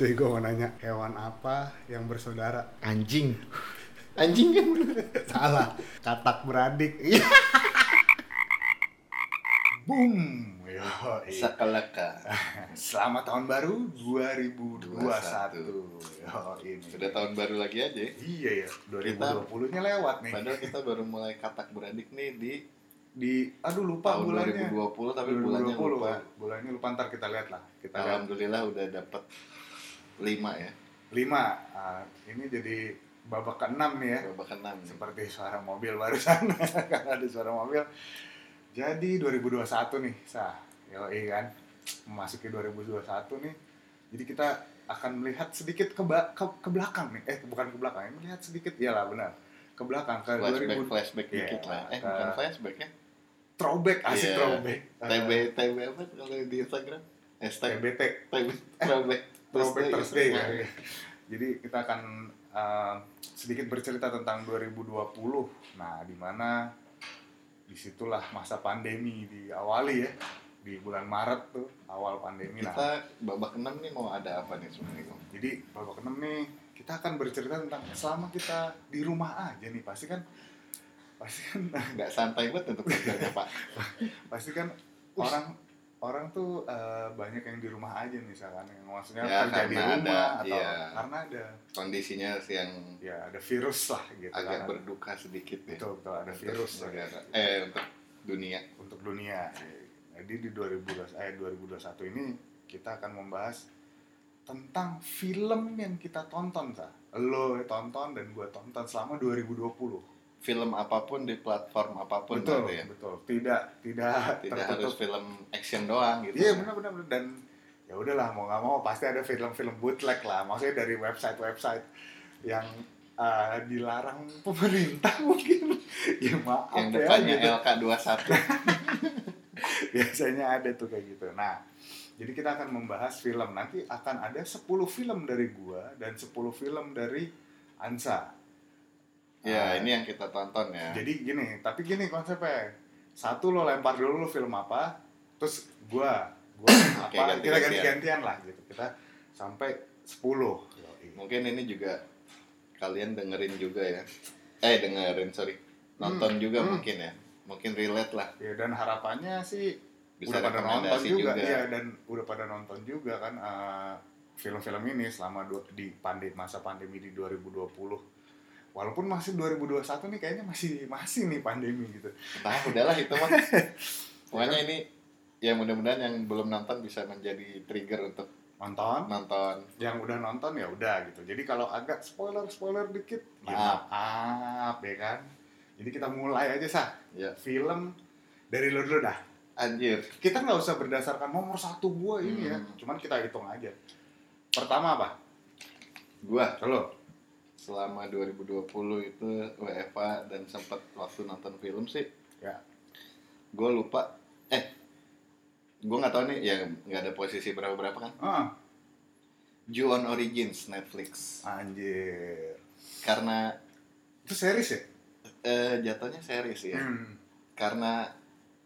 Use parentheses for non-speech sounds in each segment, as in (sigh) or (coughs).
Cuy, gue mau nanya, hewan apa yang bersaudara? Anjing. Anjing kan Salah, katak beradik. (laughs) Boom. Yo, Sakalaka. Selamat tahun baru 2021. Yo, ini. Sudah tahun baru lagi aja. ya. Iya ya, 2020-nya lewat nih. Padahal kita baru mulai katak beradik nih di Di aduh lupa tahun bulannya. 2020 tapi bulannya 2020. lupa. Bulannya lupa ntar kita lihat lah. Kita lihat Alhamdulillah udah dapat 5 ya. 5. Ah, ini jadi babak ke-6 nih ya. Babak keenam seperti suara mobil barusan (laughs) karena ada suara mobil jadi 2021 nih sah yoi kan memasuki 2021 nih jadi kita akan melihat sedikit ke, ke, ke belakang nih eh bukan ke belakang melihat sedikit iyalah benar ke belakang ke Flashback 2000 flashback Iya, dikit lah. Eh ke- bukan flashback ya. throwback asik Iya. throwback TB TB apa kalau di Instagram? Hashtag TBT TB throwback throwback Thursday. Ya jadi kita akan uh, sedikit bercerita tentang 2020 nah di mana di situlah masa pandemi diawali ya di bulan Maret tuh awal pandemi nah Kita babak keenam nih mau ada apa nih sebenarnya? Jadi babak keenam nih kita akan bercerita tentang selama kita di rumah aja nih pasti kan pasti kan Nggak santai banget untuk (laughs) kerjanya Pak. pasti kan orang orang tuh uh, banyak yang di rumah aja misalkan yang maksudnya Ya, kerja di rumah ada, atau iya. karena ada Kondisinya sih yang ya ada virus lah gitu agak kan. berduka sedikit ya. betul betul ada Untuk virus ya, negara. Eh untuk dunia. untuk dunia jadi di 2020 eh 2021 ini kita akan membahas tentang film yang kita tonton sa lo tonton dan gue tonton selama 2020 Film apa pun di platform apa pun betul berarti ya. betul tidak tidak, Tidak tertutup harus film action doang gitu. iya benar benar benar. dan ya udahlah mau nggak mau pasti ada film-film bootleg lah maksudnya dari website-website yang eh, dilarang pemerintah (laughs) mungkin ya maaf Yang ya depannya gitu. LK21. (laughs) biasanya ada tuh kayak gitu nah jadi kita akan membahas film nanti akan ada 10 film dari gua dan 10 film dari Ansa ya, Ah, ini yang kita tonton ya. jadi gini tapi gini konsepnya satu lo lempar dulu lo film apa terus gua gua (coughs) apa kita ganti-gantian. lah gitu kita sampai 10 Mungkin ini juga kalian dengerin juga ya. Eh dengerin sorry. Nonton Hmm, juga hmm. mungkin ya. Mungkin relate lah. ya dan harapannya sih Bisa udah pada nonton juga, juga. iya dan udah pada nonton juga kan eh, film-film ini selama du- di pandemi masa pandemi di 2020 walaupun masih 2021 nih kayaknya masih masih nih pandemi gitu Entah udahlah itu mah. Pokoknya ini ya mudah-mudahan yang belum nonton bisa menjadi trigger untuk nonton nonton. yang udah nonton ya udah gitu jadi kalau agak spoiler spoiler dikit ya Maaf. maaf ya kan jadi kita mulai aja sah Ya, film dari lu dulu dah anjir. kita nggak usah berdasarkan nomor satu gua ini ya Hmm. cuman kita hitung aja pertama apa Gua Halo. Selama 2020 itu WFA dan sempat waktu nonton film sih Ya. gue lupa eh gue nggak tahu nih ya nggak ada posisi berapa berapa kan Ah, Ju-on Origins Netflix anjir. karena Itu series ya? eh, jatuhnya series ya Hmm. karena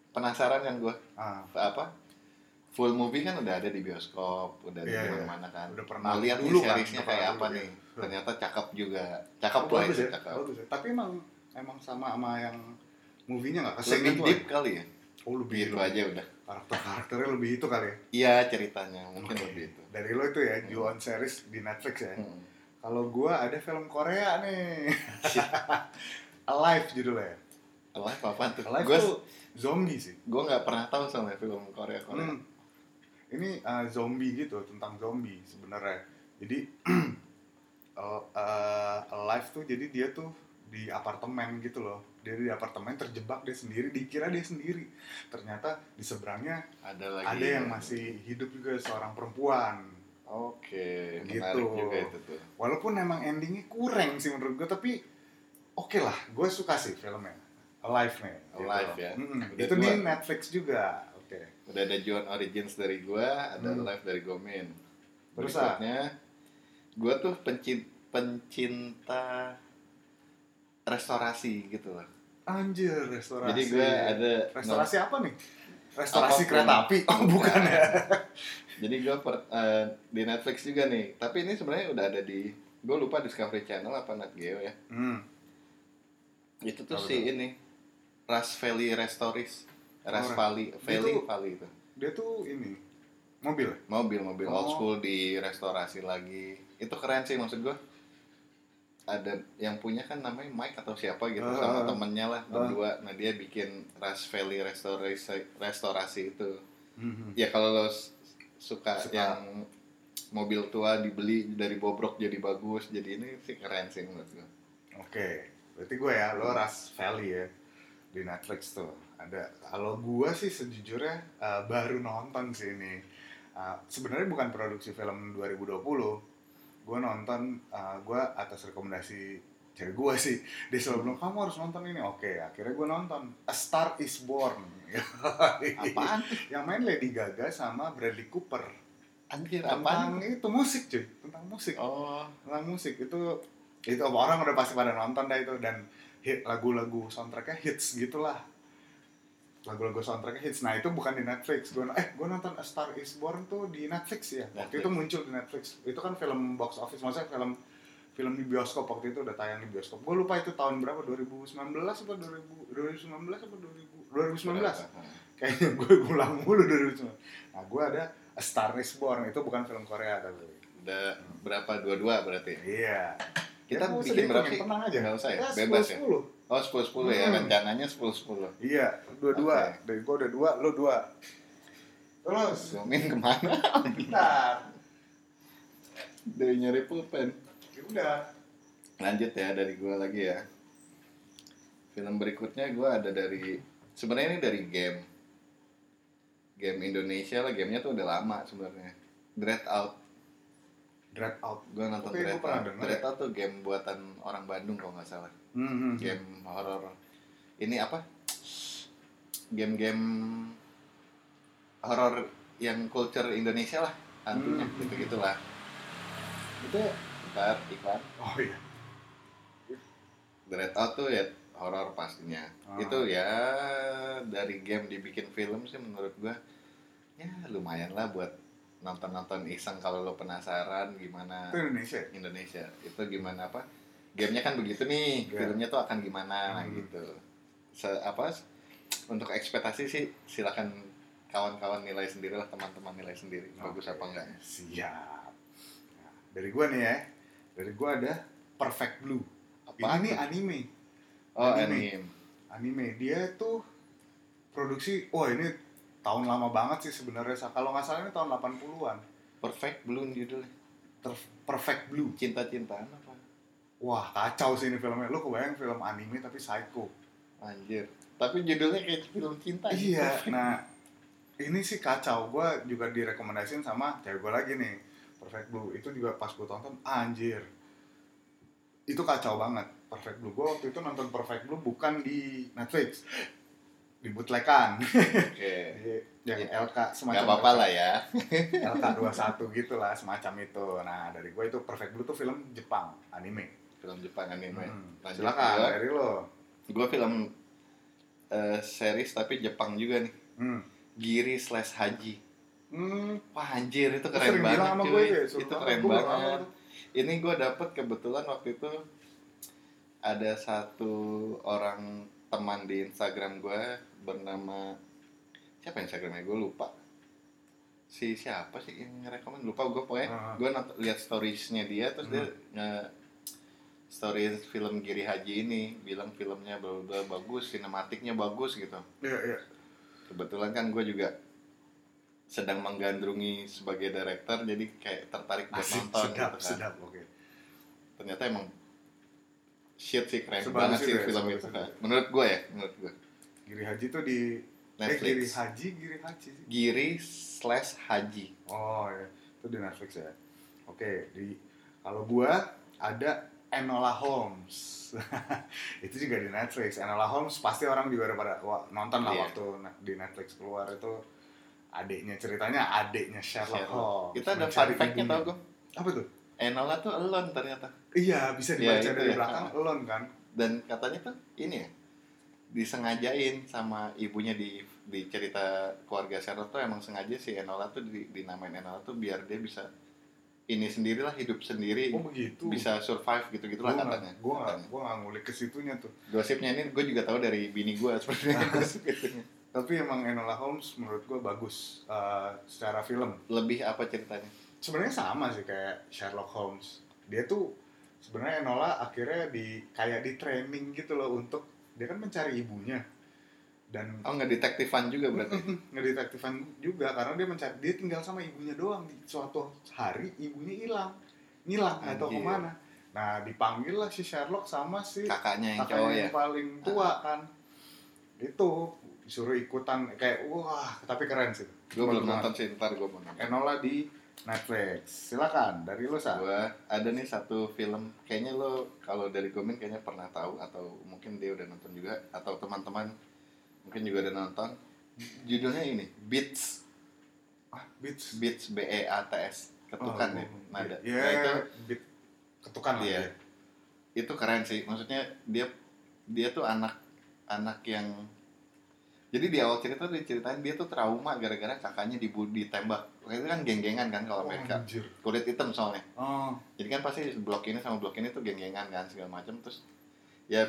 penasaran kan gue Ah, apa full movie kan udah ada di bioskop udah Iya, di iya. mana kan Udah pernah mau lihat nih dulu kan, seriesnya kayak apa dulu, nih iya. Ternyata cakep juga cakep lah bagus itu ya? cakep Bagus ya. Tapi emang emang sama sama yang movie-nya nggak ke sini lebih deep kali ya Oh, lebih lebih- aja udah Karakter-karakternya lebih itu kali ya? iya ceritanya mungkin lebih itu Dari lo itu ya, Ju on series di Netflix ya. Hmm. Kalau gua ada film Korea nih. (laughs) (laughs) Alive judulnya. Alive apa tuh? Alive tuh zombie sih. gue nggak pernah tahu sama film Korea Korea. Hmm. Ini uh, zombie gitu tentang zombie sebenarnya. Jadi (clears throat) uh, uh, Alive tuh jadi dia tuh di apartemen gitu loh. Dia di apartemen terjebak dia sendiri, dikira dia sendiri. Ternyata di seberangnya Ada lagi. ada yang masih hidup juga seorang perempuan. Oke, Gitu. menarik juga itu tuh. Walaupun emang endingnya kurang sih menurut gue, tapi oke lah, gue suka sih filmnya. Alive nih. Alive gitu. ya. Mm-mm. Udah Itu di dua. Netflix juga. Oke. Udah ada John Origins dari gue, ada Hmm. Live dari Gomin. Terus, ah? Berikutnya, gue tuh pencin- pencinta restorasi gitu loh. Anjir, restorasi. Jadi gue ada Restorasi apa nih? Restorasi Apa pun. kereta api? Oh, bukan ya. (laughs) Jadi gue di Netflix juga nih. Tapi ini sebenarnya udah ada di gue lupa Discovery Channel apa Nat Geo ya. Hmm. Itu tuh si tahu. ini Ras Valley Restoris. Ras Oh, Valley, Dia Valley, tuh- Valley itu. Dia tuh ini mobil. Mobil-mobil old Oh. school di restorasi lagi. Itu keren sih maksud gue. Ada yang punya kan namanya Mike atau siapa gitu Ah, sama ah. temennya lah Ah. berdua. Nah dia bikin Ras Valley restorasi restorasi itu. Hmm. Ya kalau lo suka, Suka. yang mobil tua dibeli dari bobrok jadi bagus, jadi ini sih keren sih menurut gue. Oke, berarti gue ya, lo Ras Valley ya di Netflix tuh ada. Kalau gue sih sejujurnya eh, baru nonton sih ini. Eh, Sebenarnya bukan produksi film 2020. Gue nonton, gue atas rekomendasi cewek gue (laughs) sih. Dia selalu bilang kamu harus nonton ini. Oke, akhirnya gue nonton A Star Is Born. (laughs) Apaan? Yang main Lady Gaga sama Bradley Cooper. Anjir, Tentang apaan? itu musik cuy, tentang musik Oh, tentang musik itu itu orang udah pasti pada nonton dah itu dan hit lagu-lagu soundtracknya hits gitulah lagu-lagu soundtracknya hits. Nah itu bukan di Netflix. Gue eh gue nonton A Star Is Born tuh di Netflix ya. Waktu Netflix. itu muncul di Netflix. Itu kan film box office maksudnya film film di bioskop. Waktu itu udah tayang di bioskop. Gue lupa itu tahun berapa 2019 apa 2000 2019 apa 2000 2019 kayaknya gue (laughs) ulang mulu 2019 nah gue ada A Star Is Born. Itu bukan film Korea tapi. Udah berapa? Dua-dua berarti. iya. Kita Ya, bikin berapa tenang aja. Nggak usah ya? Ya, Bebas ya? 10, 10. Oh, 10-10 ya? Hmm. Rencananya 10-10. Iya, dua-dua. Oke. Dari gua udah dua, lo dua. Terus, Zooming ke mana? (laughs) bentar. Dari nyari pulpen. Ya udah. Lanjut ya dari gua lagi ya. Film berikutnya gua ada dari sebenarnya ini dari game. Game Indonesia lah, gamenya tuh udah lama sebenarnya. Dread Out. Dread out. Gua nonton Oke, Dread Out. Dread Out tuh game buatan orang Bandung kalau nggak salah. Hmm, hmm. Game horor. Ini apa? Game-game horor yang culture Indonesia lah. Hantunya Hmm. gitu-gitulah. Itu ntar iklan. Oh iya. Dread Out tuh ya horor pastinya. Ah. Itu ya dari game dibikin film sih menurut gua ya lumayan lah buat nonton-nonton iseng kalau lo penasaran gimana Itu Indonesia. Indonesia. Itu gimana apa? Gamenya kan begitu nih, Ya. filmnya tuh akan gimana Hmm. gitu. Se apa untuk ekspektasi sih silakan kawan-kawan nilai sendiri lah teman-teman nilai sendiri bagus Oke, apa enggak. Siap. Nah, dari gua nih ya. Dari gua ada Perfect Blue. Apaan Ini nih anime. Oh, anime. anime. Anime. Dia tuh produksi, wah ini tahun lama banget sih sebenarnya. Kalau nggak salah ini tahun 80-an. Perfect Blue judulnya. Ter- Perfect Blue. Cinta-cintaan apa? Wah kacau sih ini filmnya. Lo kebayang film anime tapi psycho. Anjir. Tapi judulnya kayak film cinta. Iya. Nah ini sih kacau. Gue juga direkomendasiin sama cewek gue lagi nih. Perfect Blue. Itu juga pas gue tonton anjir. Itu kacau banget. Perfect Blue. Gue waktu itu nonton Perfect Blue bukan di Netflix. Di bootlegan. Oke. yang Ya. LK semacam Gak apa-apa lah ya. LK21 gitu lah semacam itu. Nah dari gue itu Perfect Blue tuh film Jepang anime. Film Jepang anime. Hmm. Lanjut Silakan gua. dari lo. Gue film eh, series tapi Jepang juga nih. Hmm. Giri slash Haji. Hmm, Wah anjir itu keren sering banget sama cuy. gue ya, itu keren Gue banget. nonton. Ini gue dapet kebetulan waktu itu ada satu orang teman di Instagram gue bernama siapa Instagramnya gue lupa si siapa sih yang ngerekomen lupa gue pokoknya Ah. gue nonton lihat storiesnya dia terus dia nge stories film Giri Haji ini bilang filmnya bla bla bla, bagus sinematiknya bagus gitu Iya, iya. kebetulan kan gue juga sedang menggandrungi sebagai director jadi kayak tertarik buat Asik, nonton sedap, gitu kan. sedap, oke. ternyata emang shit sih keren banget sih ya, film itu. kan. menurut gue ya menurut gue Giri Haji tuh di Eh, Netflix Giri Haji, Giri Haji sih. Giri slash Haji Oh, ya. Itu di Netflix ya. Oke, di kalau gua ada Enola Holmes. (laughs) itu juga di Netflix. Enola Holmes pasti orang juga udah pada wah, nonton lah Iya. waktu di Netflix keluar itu adiknya ceritanya adiknya Sherlock, Sherlock. Holmes. kita ada fun fact-nya tau gue Apa tuh? Enola tuh elon ternyata Iya, bisa Iya, dibaca itu dari ya. belakang (laughs) elon kan. dan katanya tuh ini ya disengajain sama ibunya di di cerita keluarga Sherlock tuh emang sengaja si Enola tuh di, dinamain Enola tuh biar dia bisa ini sendirilah hidup sendiri oh begitu. bisa survive gitu gitulah Gua nggak- katanya gua nggak katanya. gua nggak ngulik ke situnya tuh. Gosipnya ini gue juga tahu dari bini gue (laughs) sebenarnya gosip itunya. tapi emang Enola Holmes menurut gua bagus eh, secara film. Lebih apa ceritanya? Sebenarnya sama sih kayak Sherlock Holmes. Dia tuh sebenarnya Enola akhirnya di kayak di training gitu loh untuk dia kan mencari ibunya. Dan oh nggak detektifan juga berarti? Ngedetektifan juga karena dia mencari dia tinggal sama ibunya doang. Di suatu hari ibunya hilang. Ngilang nggak tahu Anjir. ke mana. Nah dipanggil lah si Sherlock sama si kakaknya yang kakaknya cowok ya? yang paling tua kan. Itu disuruh ikutan kayak wah tapi keren sih. Gue belum nonton sih ntar gue mau nonton. Enola di Netflix. Silakan dari lo sa. Gue ada nih satu film. Kayaknya lo kalau dari Gomin kayaknya pernah tahu atau mungkin dia udah nonton juga atau teman-teman mungkin juga udah nonton. Judulnya ini Beats. Ah beats. Beats B E A T S. Ketukan Oh, ya nada. ya nah itu beat. Ketukan Iya. ya. itu keren sih. Maksudnya dia dia tuh anak anak yang jadi di awal cerita tuh diceritain dia tuh trauma gara-gara kakaknya dibu ditembak itu kan geng-gengan kan kalau Oh, Amerika anjir. kulit hitam soalnya Oh, jadi kan pasti blok ini sama blok ini tuh geng-gengan kan segala macam terus ya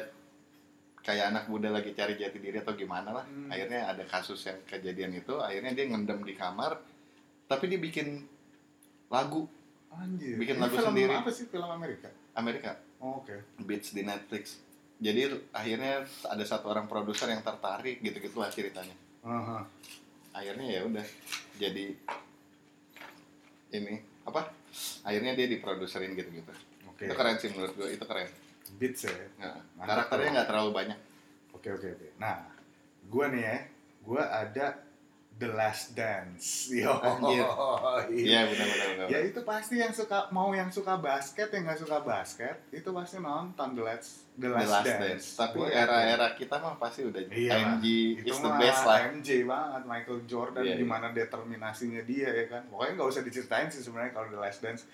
kayak anak muda lagi cari jati diri atau gimana lah Hmm. akhirnya ada kasus yang kejadian itu akhirnya dia ngendem di kamar tapi dia bikin lagu anjir. Bikin Ini lagu film sendiri. apa sih film Amerika? Amerika Oh, Oke. Beats di Netflix jadi akhirnya ada satu orang produser yang tertarik gitu-gitu lah ceritanya Aha. akhirnya ya udah jadi ini apa akhirnya dia diproduserin gitu-gitu Oke. itu keren sih menurut gue itu keren Beats ya. Nah, Mantap karakternya nggak terlalu banyak Oke oke oke. Nah, gua nih ya, gua ada The Last Dance. (laughs) Yo. Anjir. iya benar benar benar Ya itu pasti yang suka mau yang suka basket yang nggak suka basket itu pasti nonton The Last The The Last, Last Dance. Dance. Tapi Gua era-era kita mah pasti udah Iya. MG itu is the mah best lah. MJ banget Michael Jordan Iya, iya. gimana determinasinya dia ya kan pokoknya nggak usah diceritain sih sebenarnya kalau The Last Dance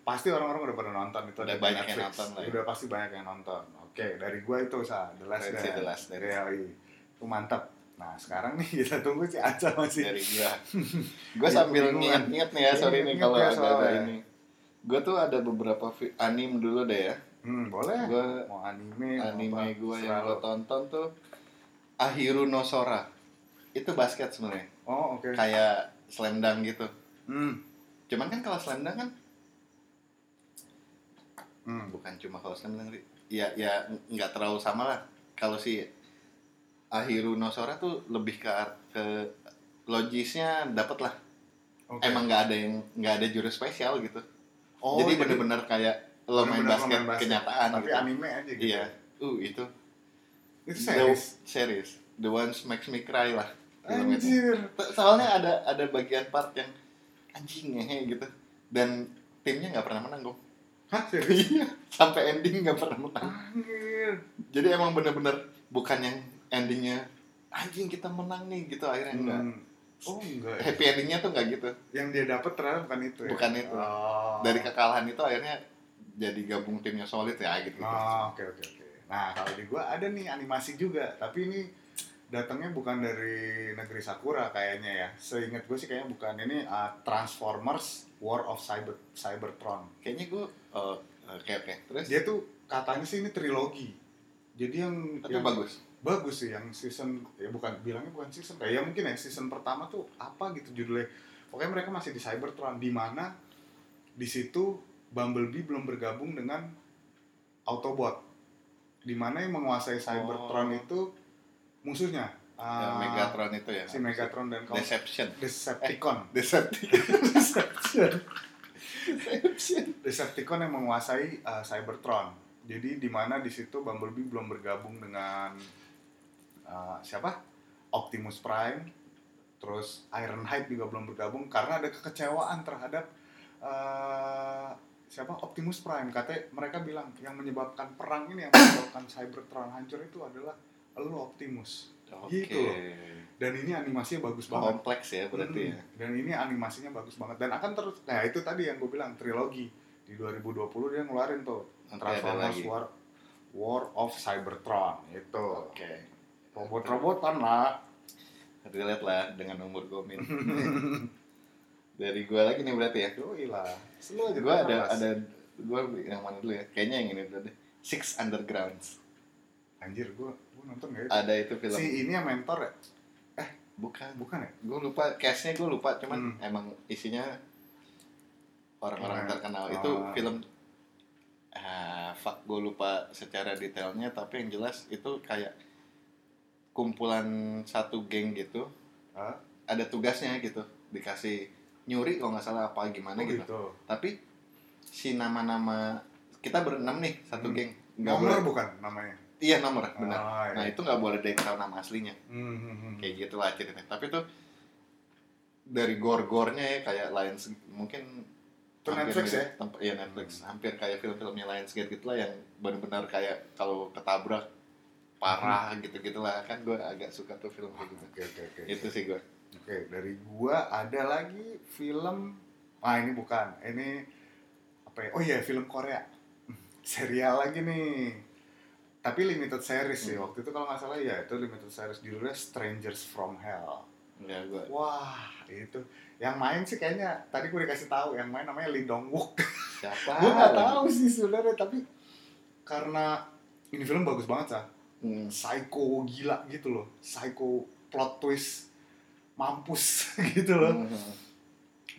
pasti orang-orang udah pada nonton itu Udah banyak yang Netflix. nonton lah ya. udah pasti banyak yang nonton oke dari gua itu sa The Last Dance The Last Dance. Iya, iya. itu mantap nah sekarang nih kita tunggu si Aca masih dari gua. (laughs) gua sambil Kebingungan. niat-niat nih ya, sorry nih kalau ya ada, ada ini. Gua tuh ada beberapa anime dulu deh ya. hmm, boleh Gua mau anime anime apa, gua yang gua lo. tonton tuh Ahiru no Sora. Itu basket sebenarnya. oh oke Kayak slam dunk gitu. hmm. Cuman kan kalau slam dunk kan Hmm. bukan cuma kalau slam dunk. Ri. Ya ya nggak terlalu sama lah. Kalau si Ahiru no Sora tuh lebih ke ke logisnya dapet lah. Oke. Emang nggak ada yang nggak ada jurus spesial gitu. oh, jadi bener-bener kayak lo main basket, main basket. kenyataan tapi gitu. anime aja gitu Iya. Uh itu itu The series series. The Ones Makes Me Cry lah. anjir Soalnya ada ada bagian part yang anjing ngehe gitu. Dan timnya nggak pernah menang, Gong. hah (laughs) Iya. Sampai ending nggak pernah menang. anjir Jadi emang bener-bener bukan yang endingnya anjing kita menang nih gitu akhirnya enggak. Hmm. oh enggak ya? Happy endingnya tuh nggak gitu. yang dia dapat ternyata bukan itu ya Bukan itu. oh. Dari kekalahan itu akhirnya jadi gabung timnya solid ya gitu. Oke oke oke. Nah, kalau di gua ada nih animasi juga, tapi ini datangnya bukan dari negeri Sakura kayaknya ya. Seingat gue sih kayaknya bukan ini uh, Transformers War of Cyber Cybertron. Kayaknya gue oh, oke oke. Terus Dia tuh katanya sih ini trilogi. Jadi yang tapi yang bagus. Bagus sih yang season ya bukan bilangnya bukan season kayak ya mungkin ya season pertama tuh apa gitu judulnya. Pokoknya mereka masih di Cybertron di mana di situ Bumblebee belum bergabung dengan Autobot. Di mana yang menguasai Cybertron Oh. itu musuhnya. Ya, Ah, Megatron itu ya. si Megatron dan kaum Deception. Decepticon. Decepticon. (laughs) Deception. Deception. Decepticon yang menguasai uh, Cybertron. Jadi di mana di situ Bumblebee belum bergabung dengan uh, siapa? Optimus Prime. Terus Ironhide juga belum bergabung karena ada kekecewaan terhadap uh, siapa? Optimus Prime. Katanya mereka bilang yang menyebabkan perang ini yang menyebabkan (coughs) Cybertron hancur itu adalah lo Optimus. Oke. Gitu loh. Dan ini animasinya bagus banget. Kompleks ya berarti Hmm, ya. Dan ini animasinya bagus banget dan akan terus. Nah itu tadi yang gue bilang trilogi di 2020 dia ngeluarin tuh Transformers. War War of Cybertron itu Oke. Robot-robotan lah. relate lah dengan umur Gomin. (laughs) Dari gue lagi nih berarti ya. Yoi lah. Gue ada ada gue yang mana dulu ya? Kayaknya yang ini dulu deh. Six Undergrounds. Anjir, gua gua nonton gak ya? Ada itu film. Si ini yang mentor ya? Bukan. Bukan ya? Gue lupa cast-nya gue lupa cuman Hmm. emang isinya orang-orang Oh, terkenal. oh. Itu film ah fuck gue lupa secara detailnya tapi yang jelas itu kayak kumpulan satu geng gitu Hah? ada tugasnya gitu dikasih nyuri kalau nggak salah apa gimana Oh, gitu. gitu. tapi si nama-nama kita berenam nih satu Hmm. geng nggak Nomor boleh bukan namanya? iya nomor benar Ah, iya. nah itu nggak boleh ada yang tahu nama aslinya Hmm, hmm, hmm. kayak gitu lah ceritanya tapi tuh dari gore-gornya ya kayak Lions mungkin Itu Netflix ya? temp- iya Netflix hampir kayak film-filmnya Lionsgate gitu lah yang benar-benar kayak kalau ketabrak parah Hmm. gitu gitulah kan gue agak suka tuh film kayak gitu Oke, oke, oke. itu sih gue Oke, dari gua ada lagi film ah ini bukan. Ini apa ya? Oh iya, film Korea. (laughs) Serial lagi nih. Tapi limited series sih. Hmm. Waktu itu kalau nggak salah ya itu limited series judulnya Strangers from Hell. ya gue Wah, itu yang main sih kayaknya tadi gue dikasih tahu yang main namanya Lee Dong Wook. siapa (laughs) gue nggak tahu sih sebenarnya tapi karena ini film bagus banget sah Hmm. psycho gila gitu loh. Psycho plot twist mampus (laughs) gitu loh. Hmm.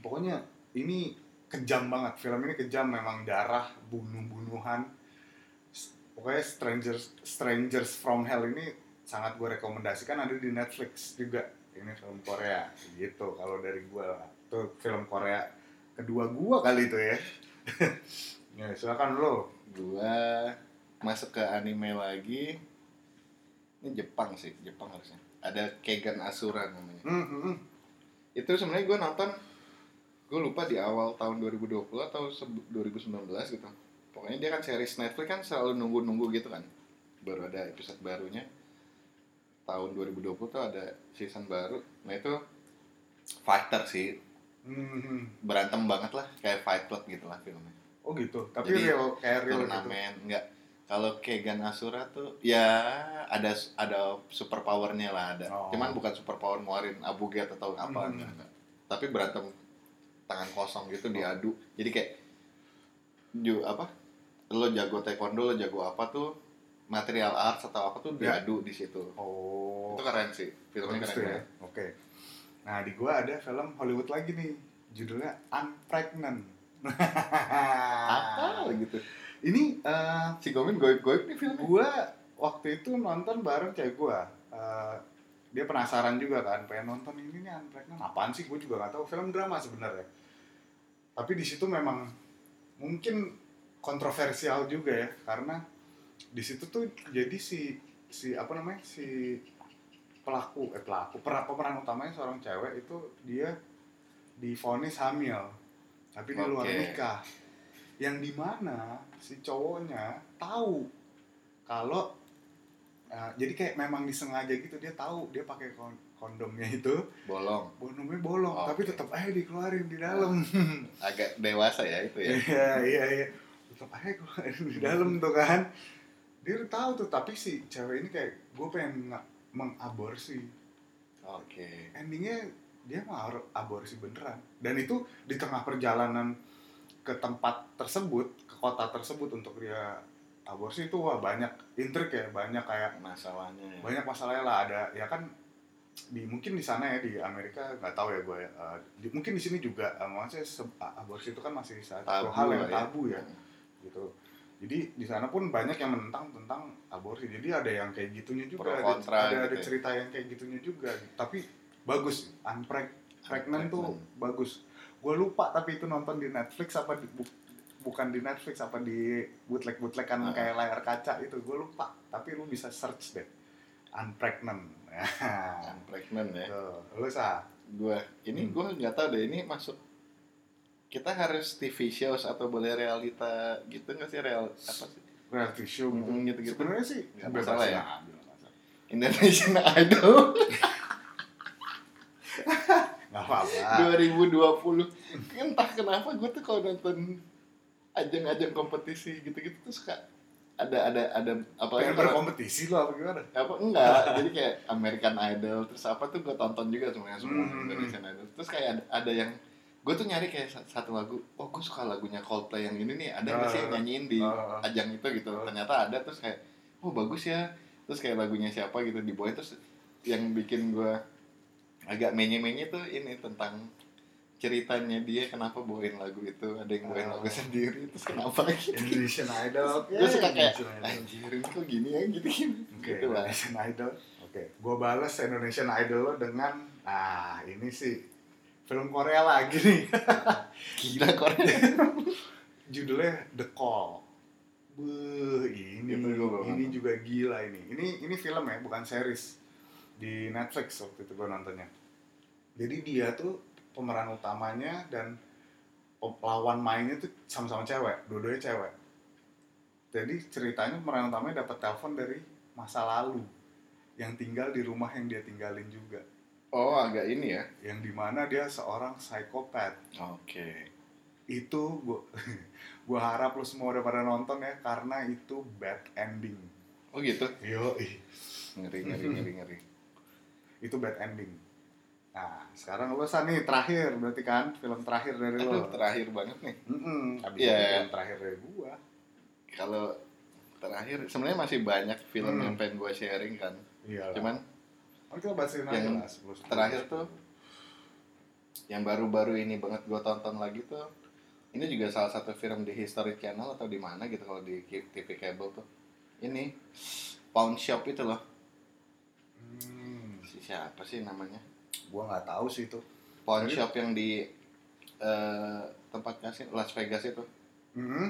pokoknya ini kejam banget. Film ini kejam memang darah bunuh-bunuhan. Pokoknya strangers strangers from hell ini sangat gue rekomendasikan ada di Netflix juga. Ini film Korea gitu kalau dari gue lah. Itu film Korea kedua gua kali itu ya. (laughs) Ya silakan lo. Gua masuk ke anime lagi ini Jepang sih Jepang harusnya. Ada Kegan Asura namanya. Hmm, hmm, hmm. itu sebenarnya gue nonton gue lupa di awal tahun 2020 atau sebe- 2019 gitu. Pokoknya dia kan series Netflix kan selalu nunggu-nunggu gitu kan. Baru ada episode barunya. Tahun 2020 tuh ada season baru. Nah itu fighter sih. Hmm, hmm. berantem banget lah kayak Fight Club gitu lah filmnya. Oh gitu, tapi Jadi, real kayak real gitu. turnamen enggak kalau Kegan Asura tuh ya ada ada super powernya lah ada Oh. cuman bukan super power ngeluarin abuget atau apa Hmm. enggak, tapi berantem tangan kosong gitu diadu jadi kayak ju apa lo jago taekwondo lo jago apa tuh material arts atau apa tuh Ya. diadu di situ Oh. itu keren sih filmnya keren tuh ya. Oke. Nah di gua ada film Hollywood lagi nih, judulnya Unpregnant. apa (laughs) gitu Ini eh, si Gomin goib-goib nih filmnya gua waktu itu nonton bareng cewek gua. Eh, dia penasaran juga kan, pengen nonton ini nih Unpregnant. Apaan sih? Gue juga nggak tahu. Film drama sebenarnya. Tapi di situ memang mungkin kontroversial juga ya, karena di situ tuh jadi si si apa namanya si pelaku eh pelaku peran pemeran utamanya seorang cewek itu dia difonis hamil tapi di luar Oke. nikah yang di mana si cowoknya tahu kalau eh, jadi kayak memang disengaja gitu dia tahu dia pakai kon- kondomnya itu. Bolong. Kondomnya bolong Oke. tapi tetap aja dikeluarin di dalam. (laughs) Agak dewasa ya itu ya? Iya iya iya. Tetap aja keluarin di dalam tuh kan. Dia udah tahu tuh tapi si cewek ini kayak gue pengen nge- mengaborsi. Oke. Endingnya dia mau aborsi beneran. Dan itu di tengah perjalanan ke tempat tersebut ke kota tersebut untuk dia aborsi itu wah banyak intrik ya banyak kayak masalahnya ya. banyak masalahnya lah ada ya kan di mungkin di sana ya di Amerika nggak tahu ya gue ya eh, di- mungkin di sini juga eh, maksudnya se- aborsi itu kan masih satu hal yang ya. tabu ya gitu jadi di sana pun banyak yang menentang tentang aborsi jadi ada yang kayak gitunya juga Pro ada, kontra ada, gitu ada ya. cerita yang kayak gitunya juga tapi bagus unpreg pregnant tuh Unpregnant. bagus gue lupa tapi itu nonton di Netflix apa di, bu- bukan di Netflix apa di bootleg bootleg kan Ah. kayak layar kaca itu gue lupa tapi lu bisa search deh unpregnant (laughs) I'm pregnant ya Tuh, lu sah gue ini Hmm. gue nggak tahu deh ini masuk kita harus TV shows atau boleh realita gitu nggak sih real apa sih reality show gitu gitu-gitu. sebenarnya sih Nggak masalah ya? masalah. Indonesian Idol (laughs) apa-apa 2020 entah kenapa gue tuh kalau nonton ajang-ajang kompetisi gitu-gitu tuh suka ada ada ada apalagi Pengen berkompetisi lo apa gimana? apa enggak jadi kayak American Idol terus apa tuh gue tonton juga semuanya semua Hmm. Indonesian Idol terus kayak ada, ada yang gue tuh nyari kayak sa- satu lagu oh gue suka lagunya Coldplay yang ini nih ada nggak sih yang Ah. nyanyiin di Ah. ajang itu gitu Ah. ternyata ada terus kayak oh bagus ya terus kayak lagunya siapa gitu dibawain terus yang bikin gue agak menye-menye tuh ini tentang ceritanya dia kenapa bawain lagu itu ada yang bawain lagu sendiri terus kenapa gitu Indonesian Idol. (laughs) gue suka kayak Indonesian Idol. anjir ini kok gini ya gitu gini Oke, gitu lah Indonesian Idol. Oke, gua balas Indonesian Idol lo dengan ah ini sih film Korea lagi nih. (laughs) gila Korea (laughs) Judulnya The Call. Beuh, ini ini juga gila ini. Ini ini film ya, bukan series. Di Netflix waktu itu gua nontonnya. Jadi dia tuh pemeran utamanya dan lawan mainnya tuh sama-sama cewek, dua-duanya cewek. Jadi ceritanya pemeran utamanya dapat telepon dari masa lalu yang tinggal di rumah yang dia tinggalin juga, oh agak ini ya yang di mana dia seorang psikopat. oke Itu gua (laughs) gua harap lu semua udah pada nonton ya karena itu bad ending. oh gitu Yo, ngeri ngeri ngeri ngeri (laughs) itu bad ending. Nah, sekarang lu San nih terakhir berarti kan film terakhir dari Aduh, lo. terakhir banget nih Mm Abis Iya. itu film terakhir dari gua. kalau terakhir sebenarnya masih banyak film Hmm. yang pengen gue sharing kan Iya. cuman Oh, kita bahasin aja yang sebelum terakhir tuh yang baru-baru ini banget gue tonton lagi tuh ini juga salah satu film di History Channel atau di mana gitu kalau di TV cable tuh ini Pawn Shop itu loh Hmm, si siapa sih namanya gua nggak tahu sih itu. Pawn Jadi- Shop yang di eh, tempat kasih Las Vegas itu Hmm.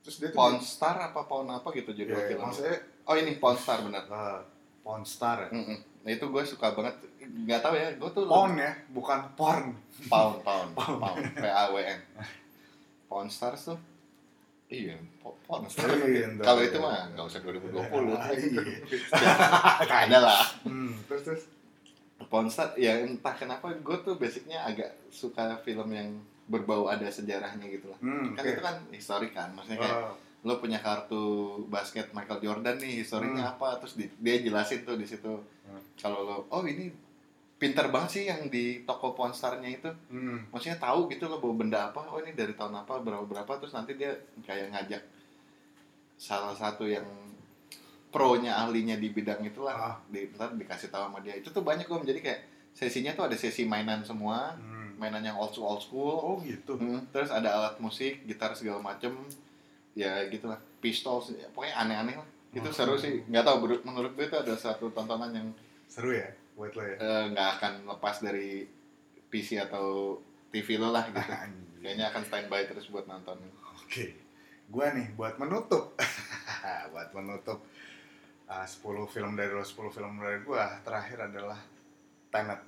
Terus dia tuh Pawn Star apa Pawn apa gitu Iya, judul iya, film maksudnya oh ini Pawn Star benar uh, Pawn Star ya. Mm-mm. Nah itu gue suka banget, nggak tahu ya, gue tuh Pawn ya, bukan porn. pound, pound, pound, P A W N, pound stars tuh, iya, pound stars. Iya, entar. Kalau itu mah nggak usah 2020, Ah, iya. (laughs) ada lah. Hmm, terus terus. Pound star, ya entah kenapa gue tuh basicnya agak suka film yang berbau ada sejarahnya gitu lah. Hmm, Kan oke. itu kan historik kan, maksudnya kayak Oh, lo punya kartu basket Michael Jordan nih historinya apa terus di- dia jelasin tuh di situ Hmm. kalau lo oh ini pinter banget sih yang di toko Ponstarnya itu hmm. maksudnya tahu gitu lo bawa benda apa oh ini dari tahun apa berapa berapa terus nanti dia kayak ngajak salah satu yang pro-nya ahlinya di bidang itulah Ah. di dikasih tahu sama dia itu tuh banyak gue jadi kayak sesinya tuh ada sesi mainan semua Hmm. mainan yang old school old school Oh gitu. Hmm, terus ada alat musik, gitar segala macem, ya gitulah, pistols, ya, pokoknya aneh-aneh lah. Itu Oh. seru sih, nggak tahu menurut, menurut gue itu ada satu tontonan yang Seru ya buat lo ya. eh, nggak akan lepas dari PC atau TV lo lah gitu. (laughs) Kayaknya akan standby terus buat nonton. Oke, gua nih buat menutup, (laughs) buat menutup uh, 10 film dari lo, 10 film dari gua. Terakhir adalah Tenet.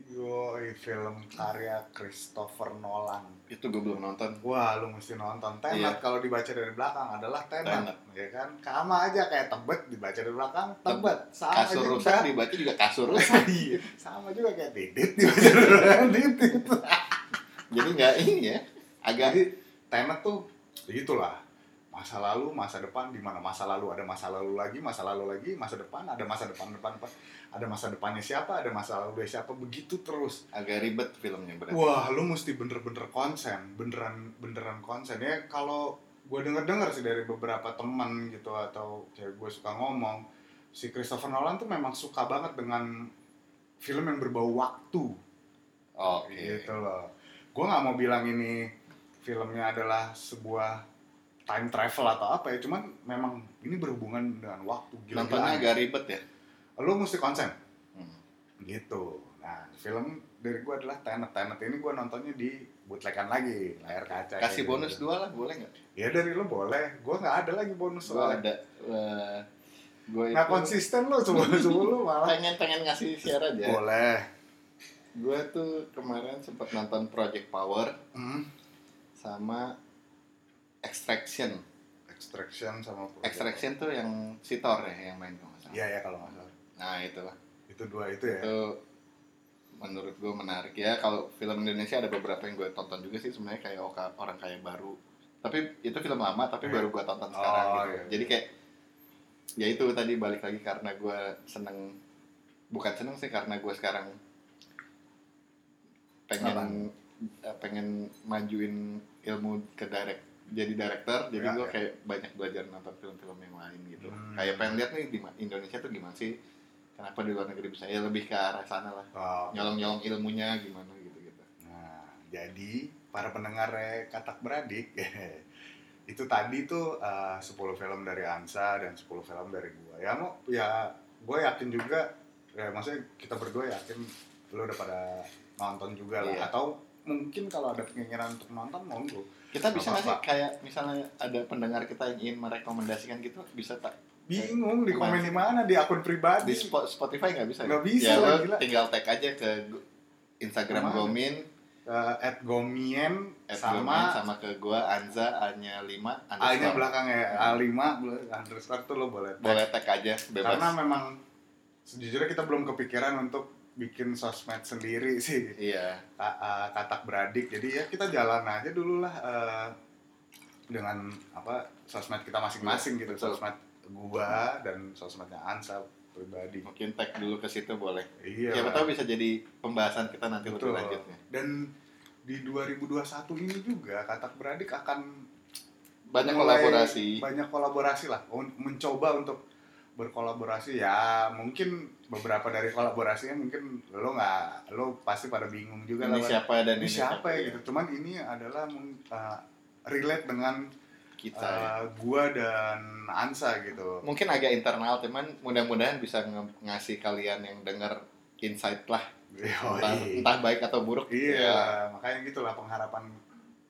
Yoi, film karya Christopher Nolan. Itu gue belum nonton. Wah, lu mesti nonton. Tenet Iya. kalau dibaca dari belakang adalah Tenet, Tenet. ya kan? Sama aja kayak tebet dibaca dari belakang, tebet. Sama Kasur juga. rusak dibaca juga kasur (laughs) rusak. Iya, sama juga kayak Didit dibaca dari belakang Didit. Jadi nggak ini ya, agak Jadi Tenet tuh itulah masa lalu, masa depan di mana masa lalu ada masa lalu lagi, masa lalu lagi, masa depan ada masa depan depan depan ada masa depannya siapa, ada masa lalu dia siapa begitu terus. agak ribet filmnya berarti. Wah, lu mesti bener-bener konsen, beneran beneran konsen ya. Kalau gue denger-dengar sih dari beberapa teman gitu atau cewek gue suka ngomong, si Christopher Nolan tuh memang suka banget dengan film yang berbau waktu Oke. gitu loh gue nggak mau bilang ini filmnya adalah sebuah time travel atau apa ya cuman memang ini berhubungan dengan waktu gila Nontonnya agak ribet ya. lo mesti konsen Hmm. gitu nah film dari gue adalah Tenet Tenet ini gue nontonnya di bootlegan lagi layar kaca Kasih gitu. bonus dua lah, boleh nggak? ya dari lo boleh gue nggak ada lagi bonus Gue ada. eh, gue nggak konsisten lo coba coba lo malah pengen pengen ngasih share aja. boleh Gue tuh kemarin sempat nonton Project Power hmm. sama Extraction. extraction sama Extraction tuh yang si Thor ya yang main kalau nggak salah. iya ya kalau nggak salah Nah itu lah. itu dua itu ya Itu menurut gue menarik ya. Kalau film Indonesia ada beberapa yang gue tonton juga sih sebenarnya kayak orang kaya baru. tapi itu film lama tapi Iya. baru gua tonton sekarang Oh, gitu iya. jadi kayak ya itu tadi balik lagi karena gua seneng bukan seneng sih karena gua sekarang pengen eh, pengen majuin ilmu ke direct jadi director jadi Ya, gua ya. kayak banyak belajar nonton film-film yang lain gitu Hmm. kayak pengen lihat nih di Indonesia tuh gimana sih kenapa di luar negeri bisa ya lebih ke arah sana lah Oh, nyolong-nyolong ilmunya gimana gitu gitu Nah, jadi para pendengar katak beradik (laughs) itu tadi tuh eh, 10 film dari Ansa dan 10 film dari gua. Ya mau ya gue yakin juga ya maksudnya kita berdua yakin lo udah pada nonton juga lah Iya. atau mungkin kalau ada keinginan untuk nonton monggo. kita bisa nggak sih kayak misalnya ada pendengar kita yang ingin merekomendasikan gitu bisa tak Bingung di komen di mana di akun pribadi. di Spo- Spotify nggak bisa Nggak ya? bisa ya lah, gila. tinggal tag aja ke Instagram Ke mana? Gomin Eh, at Gomien at sama sama ke gua Anza A-nya 5 A-nya belakang ya A5 underscore tuh lo boleh tag. boleh tag aja bebas karena memang sejujurnya kita belum kepikiran untuk bikin sosmed sendiri (laughs) sih. Iya. Eh, katak beradik. Jadi ya kita jalan aja dulu lah eh, dengan apa sosmed kita masing-masing gitu. Betul. sosmed gua dan sosmednya Ansa pribadi. Mungkin tag dulu ke situ boleh. Iya. Siapa tahu bisa jadi pembahasan kita nanti Betul. lebih lanjutnya. Dan di 2021 ini juga katak beradik akan banyak kolaborasi. banyak kolaborasi lah. Mencoba untuk berkolaborasi ya mungkin beberapa dari kolaborasinya mungkin lo nggak lo pasti pada bingung juga ini lah siapa dan ini siapa ya gitu. Cuman ini adalah uh, relate dengan kita ya. uh, gua dan Ansa gitu. Mungkin agak internal teman mudah-mudahan bisa nge- ngasih kalian yang dengar insight lah. Entah, entah baik atau buruk. Iya ya. makanya gitulah pengharapan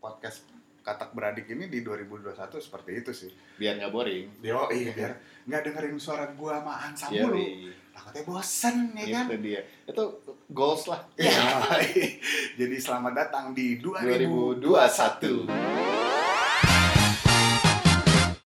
podcast katak beradik ini di 2021 seperti itu sih biar nggak boring yo iya biar nggak dengerin suara gua sama Ansa Iya, mulu iya. takutnya bosen ya kan itu dia itu goals lah Iya. (laughs) Jadi selamat datang di 2021 2021.